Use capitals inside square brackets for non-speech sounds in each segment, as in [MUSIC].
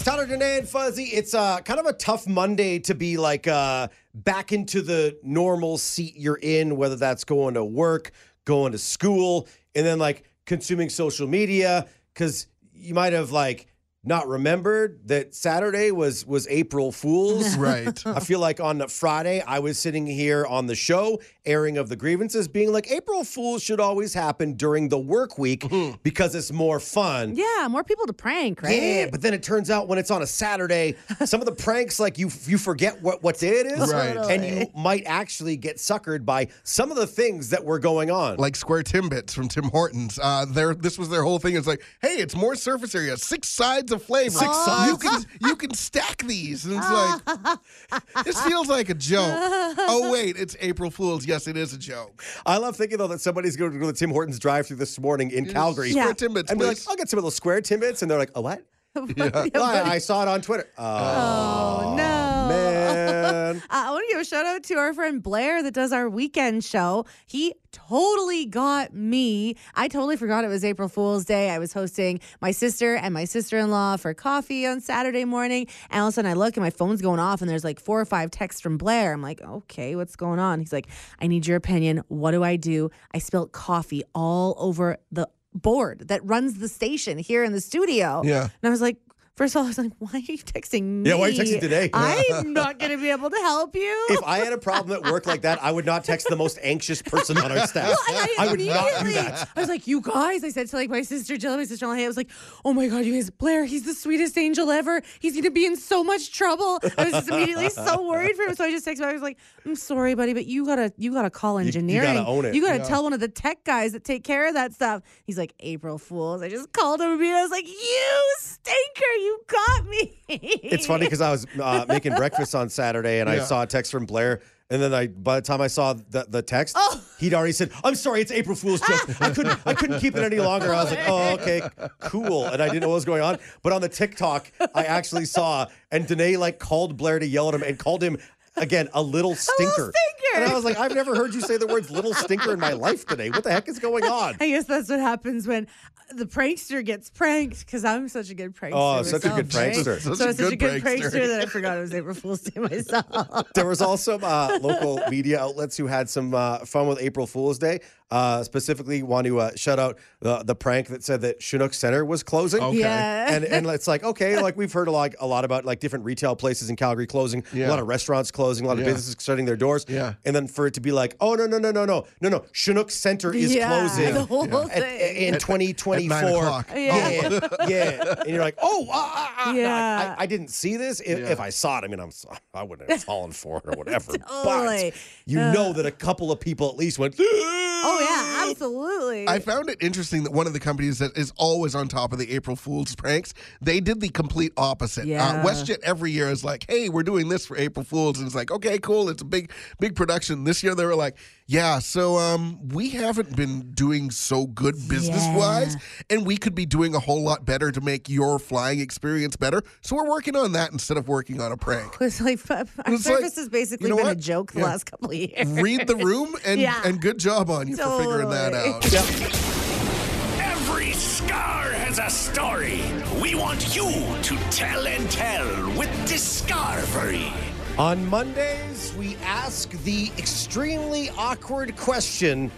It's Tyler, Danae, and Fuzzy. It's uh, kind of a tough Monday to be like uh, back into the normal seat you're in, whether that's going to work, going to school, and then like consuming social media because you might have like not remembered that Saturday was was April Fool's. [LAUGHS] Right. I feel like on Friday I was sitting here on the show, airing of the grievances, being like April Fools should always happen during the work week because it's more fun. Yeah, more people to prank, right? Yeah, but then it turns out when it's on a Saturday, [LAUGHS] some of the pranks like you you forget what what day it is, Right. and you might actually get suckered by some of the things that were going on. like Square Timbits from Tim Hortons. Uh, their this was their whole thing. It's like, hey, it's more surface area, six sides of flavor. Six oh. You can you can stack these, and it's like [LAUGHS] this feels like a joke. Oh wait, it's April Fools. Yes, it is a joke. I love thinking though that somebody's going to go to the Tim Hortons drive-through this morning in Calgary. Square Timbits, And be like. I'll get some of those square timbits, and they're like, oh what? [LAUGHS] yeah. Oh, I, I saw it on Twitter. Oh, no. man. Uh, [LAUGHS] I want to give a shout out to our friend Blair that does our weekend show. He totally got me. I totally forgot it was April Fool's Day. I was hosting my sister and my sister in law for coffee on Saturday morning. And all of a sudden I look and my phone's going off and there's like four or five texts from Blair. I'm like, okay, what's going on? He's like, I need your opinion. What do I do? I spilled coffee all over the board that runs the station here in the studio. Yeah. And I was like, First of all, I was like, why are you texting me? Yeah, why are you texting today? [LAUGHS] I'm [LAUGHS] not going to be able to help you. If I had a problem at work like that, I would not text the most anxious person on our staff. And I, I would not do that. I was like, you guys, I said to like my sister Jill, my sister in law, I was like, oh my God, you guys, Blair, he's the sweetest angel ever. He's going to be in so much trouble. I was just immediately so worried for him. So I just texted him. I was like, I'm sorry, buddy, but you got to, you got to call engineering. you engineering. gotta own it. You got to tell one of the tech guys that take care of that stuff. He's like, April Fools. I just called him and I was like, you stinker, you got me. It's funny because I was uh, making breakfast on Saturday and I Yeah. saw a text from Blair. And then I, by the time I saw the, the text, Oh. he'd already said, "I'm sorry, it's April Fool's joke." I couldn't, I couldn't keep it any longer. I was like, "Oh, okay, cool," and I didn't know what was going on. But on the TikTok, I actually saw, and Danae like called Blair to yell at him and called him again a little stinker. stinker. And I was like, "I've never heard you say the words little stinker in my life today. What the heck is going on?" I guess that's what happens when the prankster gets pranked because I'm such a good prankster. Oh, such a myself, good right? prankster. So Such I a was such a good good prankster. prankster that I forgot it was April Fool's Day myself. There was also uh, local media outlets who had some uh, fun with April Fool's Day. Uh, specifically, want to uh, shout out the the prank that said that Chinook Center was closing. Okay. Yeah. And and it's like okay, like we've heard a lot a lot about like different retail places in Calgary closing, a lot of restaurants closing, a lot of Yeah. businesses shutting their doors. Yeah. And then for it to be like, oh no no no no no no no, Chinook Center is Yeah, closing the whole at- thing. in twenty twenty four. Yeah. yeah, yeah. And you're like, oh, ah. Yeah. I, I didn't see this. If, Yeah. if I saw it, I mean, I'm so- I wouldn't have fallen for it or whatever. [LAUGHS] Totally. But you know that a couple of people at least went. oh Oh, yeah, absolutely. I found it interesting that one of the companies that is always on top of the April Fool's pranks, they did the complete opposite. Yeah. Uh, WestJet every year is like, hey, we're doing this for April Fool's. And it's like, okay, cool. It's a big, big production. This year they were like, yeah, so um, we haven't been doing so good business wise, and we could be doing a whole lot better to make your flying experience better. So we're working on that instead of working on a prank. It's like [LAUGHS] our It's like, service has basically you know been a joke the Yeah. last couple of years. Read the room and, [LAUGHS] Yeah. and good job on you for figuring that Totally. out. Every scar has a story. We want you to tell and tell with Discovery. On Mondays, we ask the extremely awkward question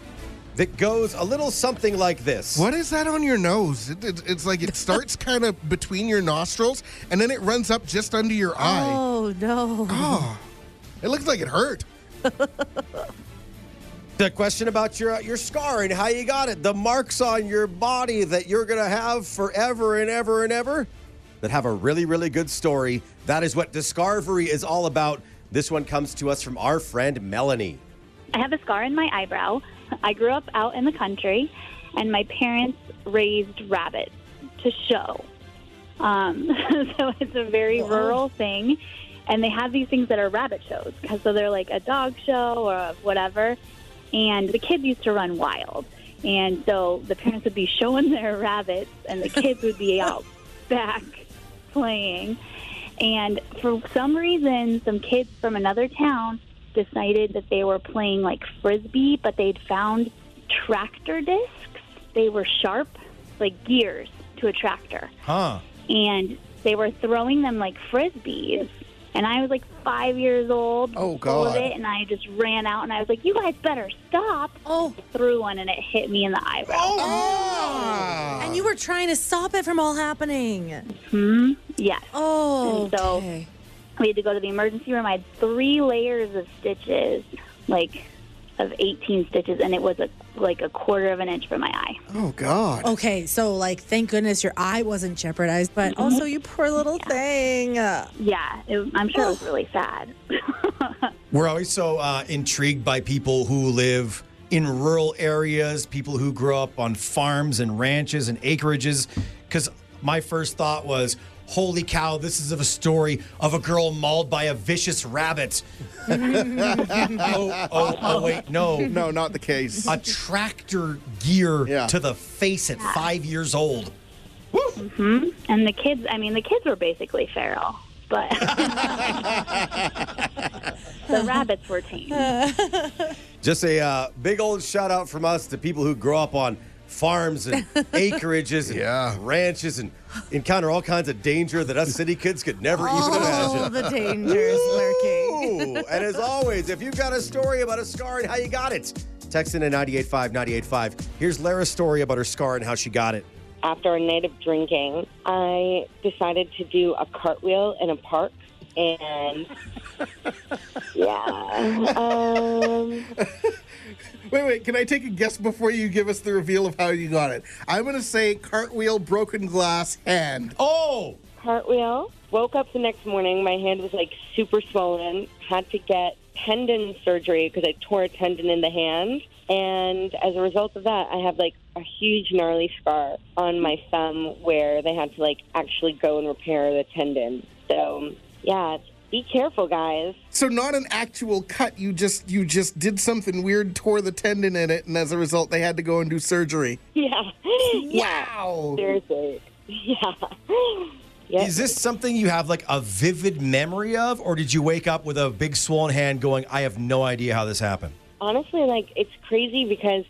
that goes a little something like this. What is that on your nose? It, it- it's like it [LAUGHS] starts kind of between your nostrils and then it runs up just under your eye. Oh no. Oh, it looks like it hurt. [LAUGHS] The question about your your scar and how you got it, the marks on your body that you're gonna have forever and ever and ever, that have a really really good story. That is what Discovery is all about. This one comes to us from our friend Melanie. I have a scar in my eyebrow. I grew up out in the country, and my parents raised rabbits to show. Um, [LAUGHS] so it's a very rural thing, and they have these things that are rabbit shows. So they're like a dog show or whatever, and the kids used to run wild. And so the parents would be showing [LAUGHS] their rabbits, and the kids would be out [LAUGHS] back playing. And for some reason, some kids from another town decided that they were playing like frisbee, but they'd found tractor discs. They were sharp, like gears to a tractor. Huh. And they were throwing them like frisbees. And I was like five years old, Oh, full of it, and I just ran out and I was like, "You guys better stop!" Oh, Threw one and it hit me in the eyebrow. Ah. and you were trying to stop it from all happening. Hmm? Yes. Oh, And so- okay. We had to go to the emergency room. I had three layers of stitches, like of 18 stitches, and it was a like a quarter of an inch from my eye. Oh God. Okay, so like, thank goodness your eye wasn't jeopardized, but also you poor little thing. Uh, Yeah, it, I'm sure it was really sad. [LAUGHS] We're always so uh, intrigued by people who live in rural areas, people who grow up on farms and ranches and acreages. Because my first thought was, holy cow, this is of a story of a girl mauled by a vicious rabbit. [LAUGHS] oh, oh, oh, wait, no. No, not the case. A tractor gear Yeah. to the face at five years old. and the kids, I mean, the kids were basically feral, but [LAUGHS] the rabbits were tame. [LAUGHS] Just a uh, big old shout out from us to people who grow up on farms and [LAUGHS] acreages and Yeah. ranches and encounter all kinds of danger that us city kids could never even imagine. all the dangers lurking. And as always, if you've got a story about a scar and how you got it, text in at 985 985. Here's Lara's story about her scar and how she got it. after a night of drinking, I decided to do a cartwheel in a park. And [LAUGHS] yeah, um, Wait, wait. Can I take a guess before you give us the reveal of how you got it? I'm gonna say cartwheel, broken glass, hand. Oh! cartwheel. Woke up the next morning. My hand was like super swollen. Had to get tendon surgery because I tore a tendon in the hand. And as a result of that, I have like a huge gnarly scar on my thumb where they had to like actually go and repair the tendon. So yeah, be careful, guys. So not an actual cut. You just you just did something weird, tore the tendon in it, and as a result, they had to go and do surgery. Yeah. [LAUGHS] Yeah. Wow. Seriously. Yeah. Yeah. Is this something you have like a vivid memory of, or did you wake up with a big swollen hand going, I have no idea how this happened? honestly like it's crazy because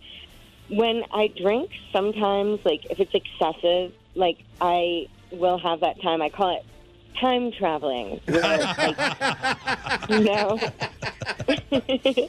when I drink sometimes like if it's excessive like I will have that time I call it time traveling. [LAUGHS] Where, like, you know? [LAUGHS]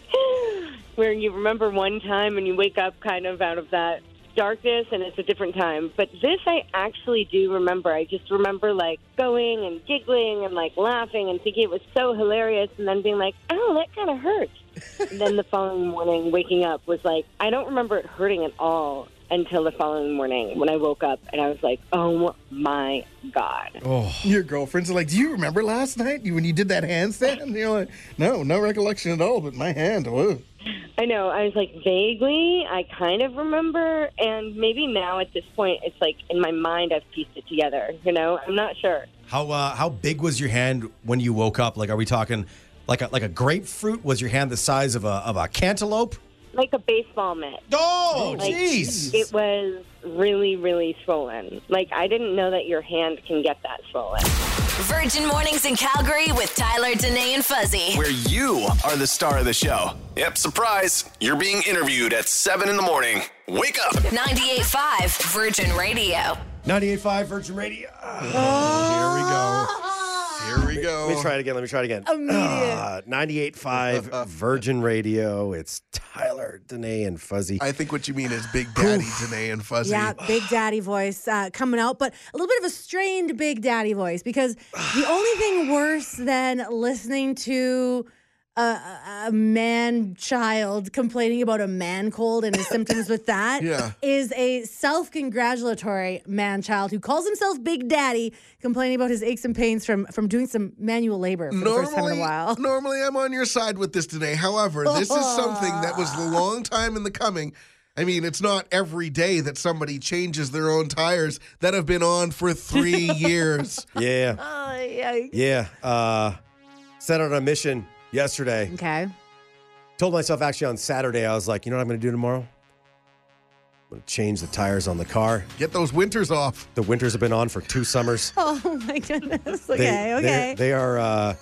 Where you remember one time and you wake up kind of out of that darkness and it's a different time. But this I actually do remember. I just remember like going and giggling and like laughing and thinking it was so hilarious and then being like oh that kind of hurts [LAUGHS] then the following morning, waking up was like, I don't remember it hurting at all until the following morning when I woke up and I was like, oh my God. Your girlfriends are like, "Do you remember last night you when you did that handstand?" And you're like, "No, no recollection at all, but my hand." Whoa. I know. I was like, vaguely, I kind of remember. And maybe now at this point, it's like in my mind, I've pieced it together. You know, I'm not sure. How uh, how big was your hand when you woke up? Like, are we talking like a like a grapefruit? Was your hand the size of a of a cantaloupe? Like a baseball mitt. Oh, Like, jeez! It was really, really swollen. Like, I didn't know that your hand can get that swollen. Virgin Mornings in Calgary with Tyler, Danae, and Fuzzy. Where you are the star of the show. Yep, surprise. You're being interviewed at 7 in the morning. Wake up. 98.5 Virgin Radio. 98.5 Virgin Radio. Ah, here we go. Here we go. Let me try it again. Let me try it again. Immediate. Uh, 98.5 [LAUGHS] Virgin Radio. It's Tyler, Danae, and Fuzzy. I think what you mean is Big Daddy, Danae, and Fuzzy. Yeah, Big Daddy voice uh, coming out, but a little bit of a strained Big Daddy voice because the only thing worse than listening to a, a- a man child complaining about a man cold and his symptoms with that [LAUGHS] is Yeah. a self congratulatory man child who calls himself Big Daddy complaining about his aches and pains from, from doing some manual labor for the first time in a while. [LAUGHS] normally I'm on your side with this today. However, this is something that was a [LAUGHS] long time in the coming. I mean, it's not every day that somebody changes their own tires that have been on for three years. yeah. Oh, yikes. Yeah. Uh, set out on a mission yesterday. Okay. Told myself actually on Saturday, I was like, you know what I'm going to do tomorrow? I'm going to change the tires on the car. Get those winters off. The winters have been on for two summers. [LAUGHS] Oh, my goodness. They- Okay, they're- okay. They are. Uh,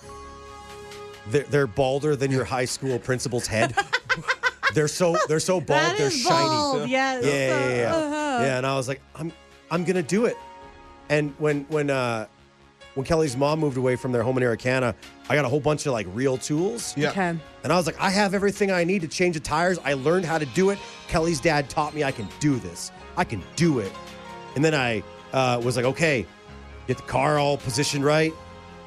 they're, they're balder than your high school principal's head. [LAUGHS] they're so they're so bald. That they're is shiny. bald, yes. Yeah, yeah, yeah. Uh-huh. Yeah, and I was like, I'm I'm gonna do it. And when when uh, when Kelly's mom moved away from their home in Aricana, I got a whole bunch of like real tools. Yeah. Okay. And I was like, I have everything I need to change the tires. I learned how to do it. Kelly's dad taught me I can do this. I can do it. And then I uh, was like, okay, get the car all positioned right.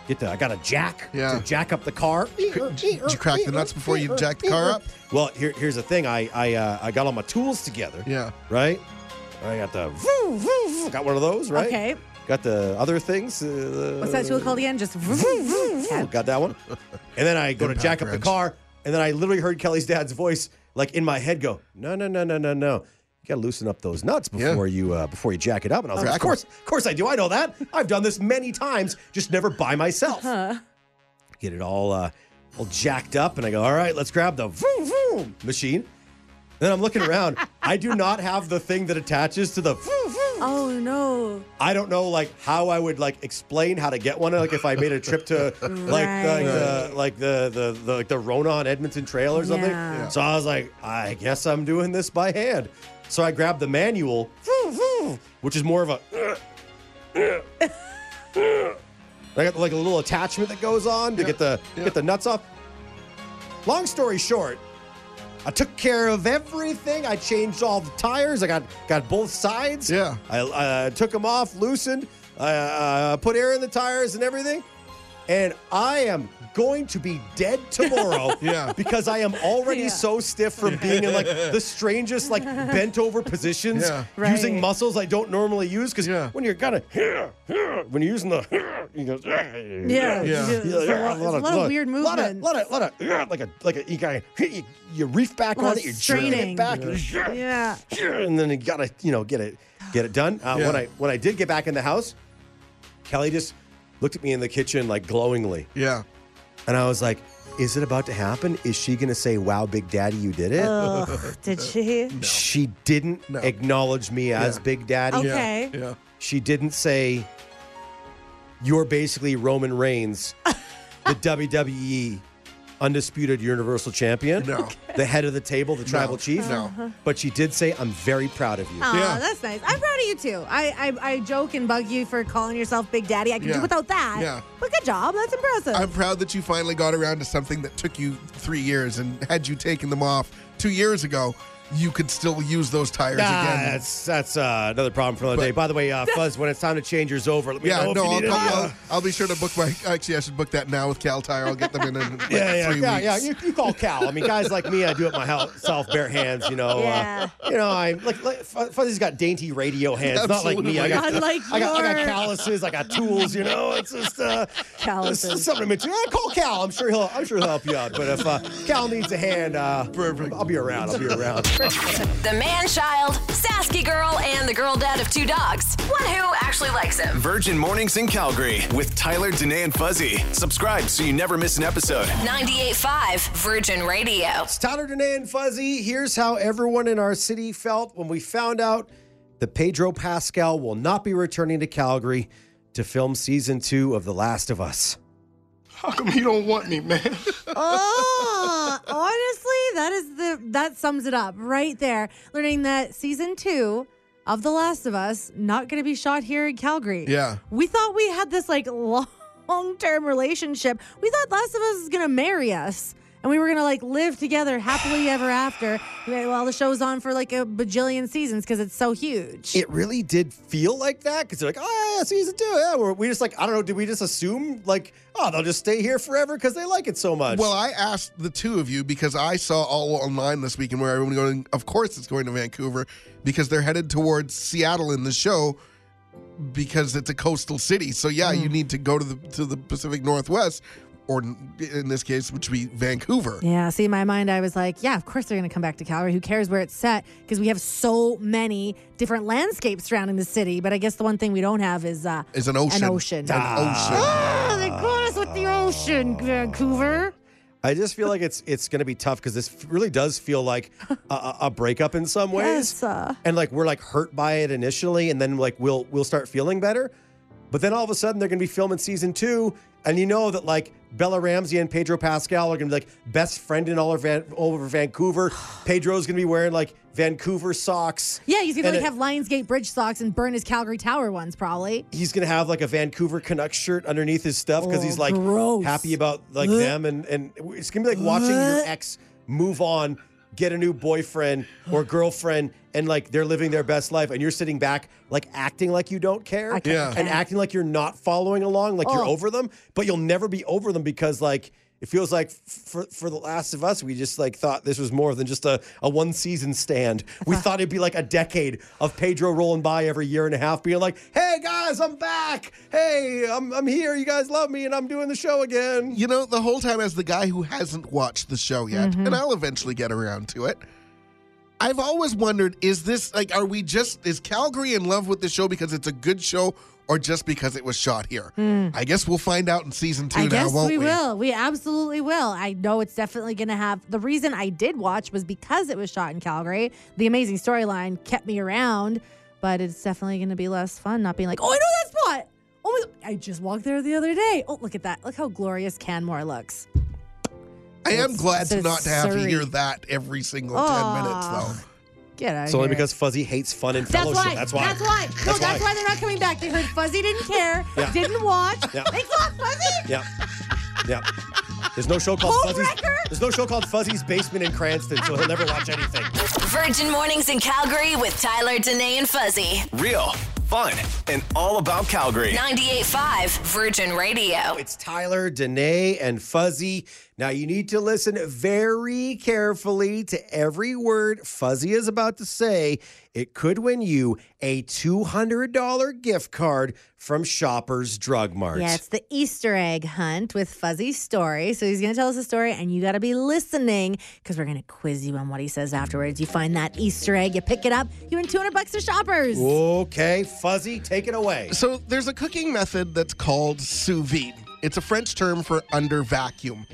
Get the I got a jack Yeah. to jack up the car. Did you crack the nuts before you jacked the car up? Well, here, here's the thing. I I uh, I got all my tools together. Yeah. Right. I got the got one of those. Right. Okay. Got the other things. Uh, What's that tool called again? Just yeah. [LAUGHS] Got that one. And then I go to jack up the car, and then I literally heard Kelly's dad's voice, like in my head, go, "No, no, no, no, no, no. You got to loosen up those nuts Yeah. before you uh, before you jack it up." And I was like, "Of course, of course I do. I know that. I've done this many times, just never by myself." Get it all uh, all jacked up, and I go, "All right, let's grab the vroom, vroom machine." Then I'm looking around. I do not have the thing that attaches to the. vroom, vroom. Oh no. I don't know like how I would like explain how to get one. Like if I made a trip to like Right. like the like the the the like the Rona on Edmonton Trail or something. Yeah. Yeah. So I was like, I guess I'm doing this by hand. So I grabbed the manual, which is more of a. [LAUGHS] I got like a little attachment that goes on to Yeah. get the Yeah. get the nuts off. Long story short, I took care of everything. I changed all the tires. I got got both sides. Yeah. I uh, took them off, loosened, I uh, put air in the tires and everything. And I am going to be dead tomorrow [LAUGHS] Yeah. because I am already Yeah. so stiff from being in like the strangest like bent over positions Yeah. using muscles I don't normally use because Yeah. when you're kind of when you're using the you go Yeah. Yeah. It's a lot, it's lot of weird lot of, lot of, lot of, like a, like a, you got you, you reef back on it, you're jerking it back, Yeah. and then you gotta, you know, get it, get it done. Uh, Yeah. When I, when I did get back in the house, Kelly just looked at me in the kitchen like glowingly, Yeah. and I was like, "Is it about to happen? Is she gonna say, wow, Big Daddy, you did it?'" Ugh, did she? [LAUGHS] She didn't No. acknowledge me as Yeah. Big Daddy. Okay. Yeah. Yeah. She didn't say, You're basically Roman Reigns, the [LAUGHS] WWE undisputed Universal Champion, No. the head of the table, the tribal chief. No. But she did say, I'm very proud of you. Aw, Yeah. that's nice. I'm proud of you too. I, I I joke and bug you for calling yourself Big Daddy. I can Yeah. do without that. Yeah. But good job. That's impressive. I'm proud that you finally got around to something that took you three years, and had you taken them off two years ago, you could still use those tires Ah, again. that's that's uh, another problem for another But- day. By the way, uh, [LAUGHS] Fuzz, when it's time to change yours over, let me Yeah, know if no, you I'll, need I'll, it. I'll, I'll be sure to book my. Actually, I should book that now with Kal Tire. I'll get them in, in [LAUGHS] like yeah, yeah, three yeah, weeks. yeah. You, you call Cal. I mean, guys like me, I do it myself, bare hands. You know, Yeah. uh, you know, I like, like Fuzzy's got dainty radio hands, not like me. I got, Unlike I got, I got calluses, I got tools. You know, it's just uh, Calluses. It's something to yeah, call Cal. I'm sure he'll, I'm sure he'll help you out. But if uh, Cal needs a hand, uh, Perfect. I'll be around. I'll be around. [LAUGHS] The man child, Sasky girl, and the girl dad of two dogs. One who actually likes him. Virgin Mornings in Calgary with Tyler, Danae, and Fuzzy. Subscribe so you never miss an episode. 98.5 Virgin Radio. It's Tyler, Danae, and Fuzzy. Here's how everyone in our city felt when we found out that Pedro Pascal will not be returning to Calgary to film season two of The Last of Us. How come you don't want me, man? [LAUGHS] oh, honestly, that is the that sums it up right there. Learning that season two of The Last of Us not going to be shot here in Calgary. Yeah. we thought we had this like [LAUGHS] long term relationship. We thought Last of Us was going to marry us. And we were gonna like live together happily ever after. Well, the show's on for like a bajillion seasons because it's so huge. It really did feel like that because they're like, oh, yeah, season two. Yeah, we're, we just like, I don't know, did we just assume like, oh, they'll just stay here forever because they like it so much? Well, I asked the two of you because I saw all online this weekend where everyone going. Of course, it's going to Vancouver because they're headed towards Seattle in the show because it's a coastal city. So yeah, you mm. need to go to the to the Pacific Northwest, or in this case, which would be Vancouver. Yeah, see, in my mind, I was like, yeah, of course they're going to come back to Calgary. Who cares where it's set? Because we have so many different landscapes surrounding the city. But I guess the one thing we don't have is uh, Is an ocean. An ocean. An ocean. Ah, they got us with the ocean, Vancouver. I just feel like it's it's going to be tough because this really does feel like a, a, a breakup in some ways, Yes, uh. and like we're like hurt by it initially, and then like we'll we'll start feeling better, but then all of a sudden they're going to be filming season two, and you know that like Bella Ramsey and Pedro Pascal are going to be like best friend in all of Van- all over Vancouver. [SIGHS] Pedro's going to be wearing like Vancouver socks. Yeah, he's gonna And like it- have Lions Gate bridge socks and burn his Calgary Tower ones, probably. He's gonna have like a Vancouver Canucks shirt underneath his stuff because Oh, he's like gross. happy about like them and and it's gonna be like watching your ex move on, get a new boyfriend or girlfriend, and like they're living their best life, and you're sitting back like acting like you don't care, Yeah. and acting like you're not following along, like you're Oh. over them, but you'll never be over them because like. It feels like for for the Last of Us, we just like thought this was more than just a, a one season stand. We uh-huh. thought it'd be like a decade of Pedro rolling by every year and a half, being like, "Hey guys, I'm back. Hey, I'm I'm here. You guys love me, and I'm doing the show again." You know, the whole time as the guy who hasn't watched the show yet, mm-hmm. and I'll eventually get around to it. I've always wondered: is this like, are we just is Calgary in love with the show because it's a good show, or just because it was shot here? Hmm. I guess we'll find out in season two I now, guess won't we we? will. We absolutely will. I know it's definitely going to have. The reason I did watch was because it was shot in Calgary. The amazing storyline kept me around, but it's definitely going to be less fun not being like, oh, I know that spot. Oh my! I just walked there the other day. Oh, look at that! Look how glorious Canmore looks. I am glad to it's not have to hear that every single Aw. ten minutes, though. Get out. It's only because Fuzzy hates fun and That's fellowship. why. That's why. That's why. No, That's that's, why. why. they're not coming back. They heard Fuzzy didn't care, [LAUGHS] Yeah. didn't watch. Yeah. Thanks a lot, Fuzzy. Yeah. Yeah. There's no show called Home Fuzzy's. wrecker? There's no show called Fuzzy's Basement in Cranston, so he'll never watch anything. Virgin Mornings in Calgary with Tyler, Danae, and Fuzzy. Real, fun, and all about Calgary. 98.5 Virgin Radio. It's Tyler, Danae, and Fuzzy. Now you need to listen very carefully to every word Fuzzy is about to say. It could win you a $200 gift card from Shoppers Drug Mart. Yeah, it's the Easter egg hunt with Fuzzy's story. So he's going to tell us a story, and you got to be listening because we're going to quiz you on what he says afterwards. You find that Easter egg, you pick it up, you win 200 bucks to shoppers. Okay, Fuzzy, take it away. So there's a cooking method that's called sous vide. It's a French term for under vacuum.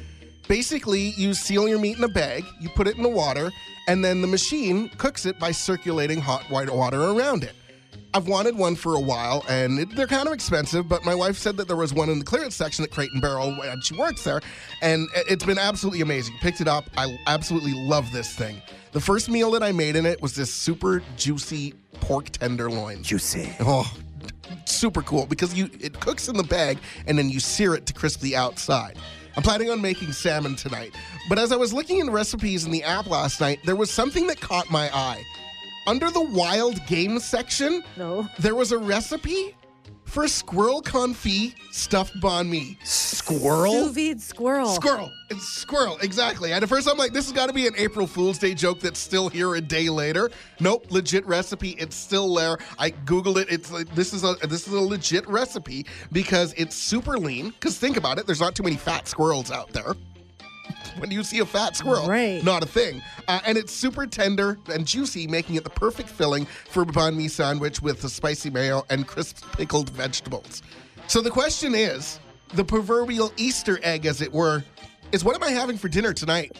Basically, you seal your meat in a bag, you put it in the water, and then the machine cooks it by circulating hot white water around it. I've wanted one for a while, and it, they're kind of expensive. But my wife said that there was one in the clearance section at Crate and Barrel, and she works there, and it- it's been absolutely amazing. Picked it up. I absolutely love this thing. The first meal that I made in it was this super juicy pork tenderloin. Juicy. Oh, super cool because you it cooks in the bag and then you sear it to crisp the outside. I'm planning on making salmon tonight, but as I was looking in recipes in the app last night, there was something that caught my eye. Under the wild game section, No. there was a recipe for squirrel confit stuffed banh mi. Squirrel? Sous vide squirrel. Squirrel. It's squirrel, exactly. And at first I'm like, this has got to be an April Fool's Day joke that's still here a day later. Nope, legit recipe. It's still there. I googled it. It's like this is a this is a legit recipe because it's super lean. Because think about it, there's not too many fat squirrels out there. [LAUGHS] When you see a fat squirrel, Right. not a thing. Uh, and it's super tender and juicy, making it the perfect filling for a banh mi sandwich with the spicy mayo and crisp pickled vegetables. So the question is, the proverbial Easter egg, as it were, is what am I having for dinner tonight?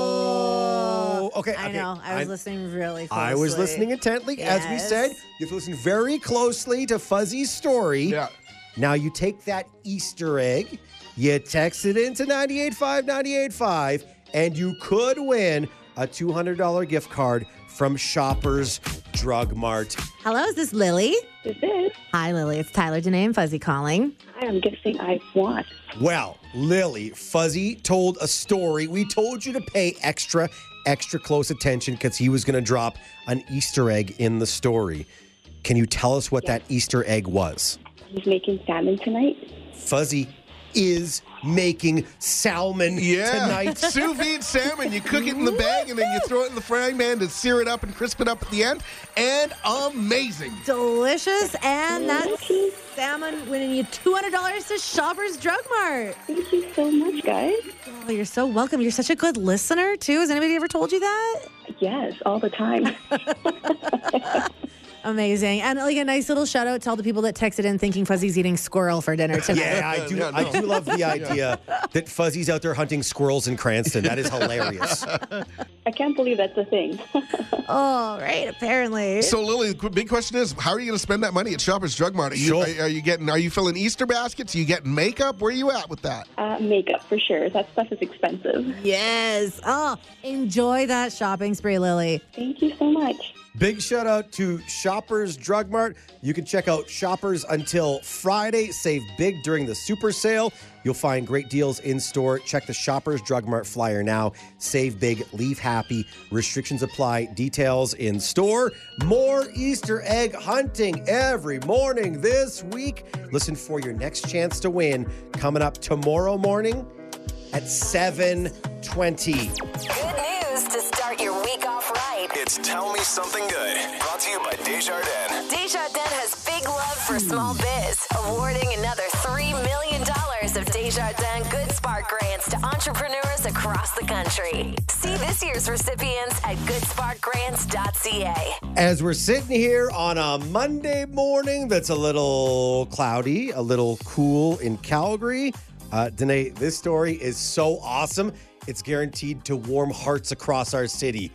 Oh. Okay. I okay. know. I was listening really closely. I was listening intently. As we said, you have to listen very closely to Fuzzy's story. Yeah. Now you take that Easter egg, you text it into 985 985, and you could win a $200 gift card from Shoppers Drug Mart. Hello, is this Lily? This is. Hi, Lily. It's Tyler, Danae, and Fuzzy calling. Hi, I am guessing I won. Well, Lily, Fuzzy told a story. We told you to pay extra, extra close attention because he was going to drop an Easter egg in the story. Can you tell us what that Easter egg was? He's making salmon tonight. Fuzzy is making salmon Yeah. tonight. [LAUGHS] Sous vide salmon. You cook it in the bag and then you throw it in the frying pan to sear it up and crisp it up at the end. And amazing. Delicious. And that's salmon winning you $200 to Shoppers Drug Mart. Thank you so much, guys. Oh, you're so welcome. You're such a good listener, too. Has anybody ever told you that? Yes, all the time. [LAUGHS] Amazing. And like a nice little shout out to all the people that texted in thinking Fuzzy's eating squirrel for dinner tonight. Yeah, I do. Yeah, I do love the [LAUGHS] idea that Fuzzy's out there hunting squirrels in Cranston. That is hilarious. [LAUGHS] I can't believe that's a thing. [LAUGHS] Oh, right. Apparently. So Lily, the big question is, how are you going to spend that money at Shoppers Drug Mart? Are you, Sure. are, are you getting? Are you filling Easter baskets? Are you getting makeup? Where are you at with that? uh, makeup for sure. That stuff is expensive. yes. Oh, enjoy that shopping spree, Lily. Thank you so much. Big shout out to Shoppers Drug Mart. You can check out Shoppers until Friday. Save big during the super sale. You'll find great deals in store. Check the Shoppers Drug Mart flyer now. Save big, leave happy. Restrictions apply. Details in store. More Easter egg hunting every morning this week. Listen for your next chance to win coming up tomorrow morning at 7:20. Good news to start your week off right. It's Tell Me Something Good. Brought to you by Desjardins. Desjardins has big love for small biz, awarding another $3 million of Desjardins Good Spark grants to entrepreneurs across the country. See this year's recipients at goodsparkgrants.ca. As we're sitting here on a Monday morning that's a little cloudy, a little cool in Calgary, uh, Danae, this story is so awesome. It's guaranteed to warm hearts across our city.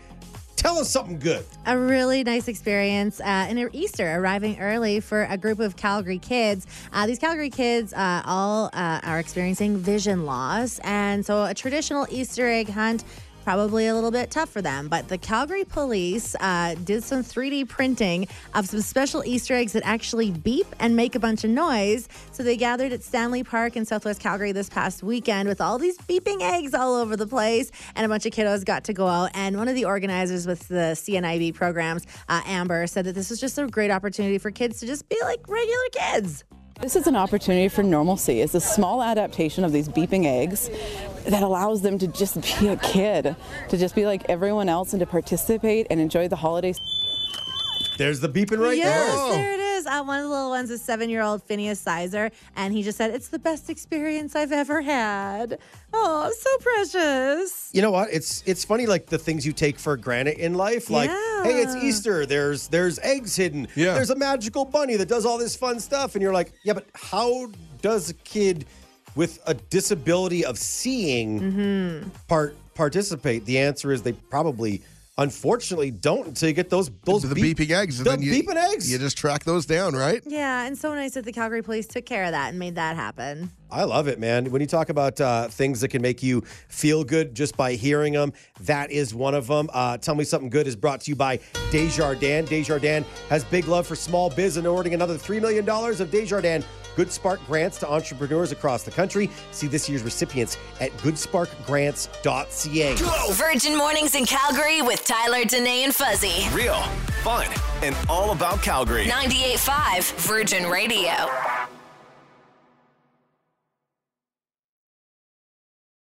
Tell us something good. a really nice experience uh, in Easter, arriving early for a group of Calgary kids. Uh, these Calgary kids uh, all uh, are experiencing vision loss, and so a traditional Easter egg hunt. Probably a little bit tough for them, but the Calgary police uh, did some 3D printing of some special Easter eggs that actually beep and make a bunch of noise. So they gathered at Stanley Park in Southwest Calgary this past weekend with all these beeping eggs all over the place, and a bunch of kiddos got to go out. And one of the organizers with the CNIB programs, uh, Amber, said that this was just a great opportunity for kids to just be like regular kids. This is an opportunity for normalcy. It's a small adaptation of these beeping eggs that allows them to just be a kid, to just be like everyone else and to participate and enjoy the holidays. There's the beeping right yes, there. there it is. Uh, one of the little ones is seven-year-old Phineas Sizer, and he just said it's the best experience I've ever had. Oh, so precious. You know what? It's it's funny like the things you take for granted in life. Like, hey, it's Easter. There's there's eggs hidden. Yeah. There's a magical bunny that does all this fun stuff, and you're like, yeah, but how does a kid with a disability of seeing Mm-hmm. part participate? The answer is they probably, unfortunately, don't until you get those those the beep- beeping eggs. and the then you, beeping eggs. You just track those down, right? Yeah, and so nice that the Calgary police took care of that and made that happen. I love it, man. When you talk about uh, things that can make you feel good just by hearing them, that is one of them. Uh, Tell Me Something Good is brought to you by Desjardins. Desjardins has big love for small biz and awarding another $3 million of Desjardins Good Spark grants to entrepreneurs across the country. See this year's recipients at goodsparkgrants.ca. Virgin Mornings in Calgary with Tyler, Danae, and Fuzzy. Real, fun, and all about Calgary. 98.5 Virgin Radio.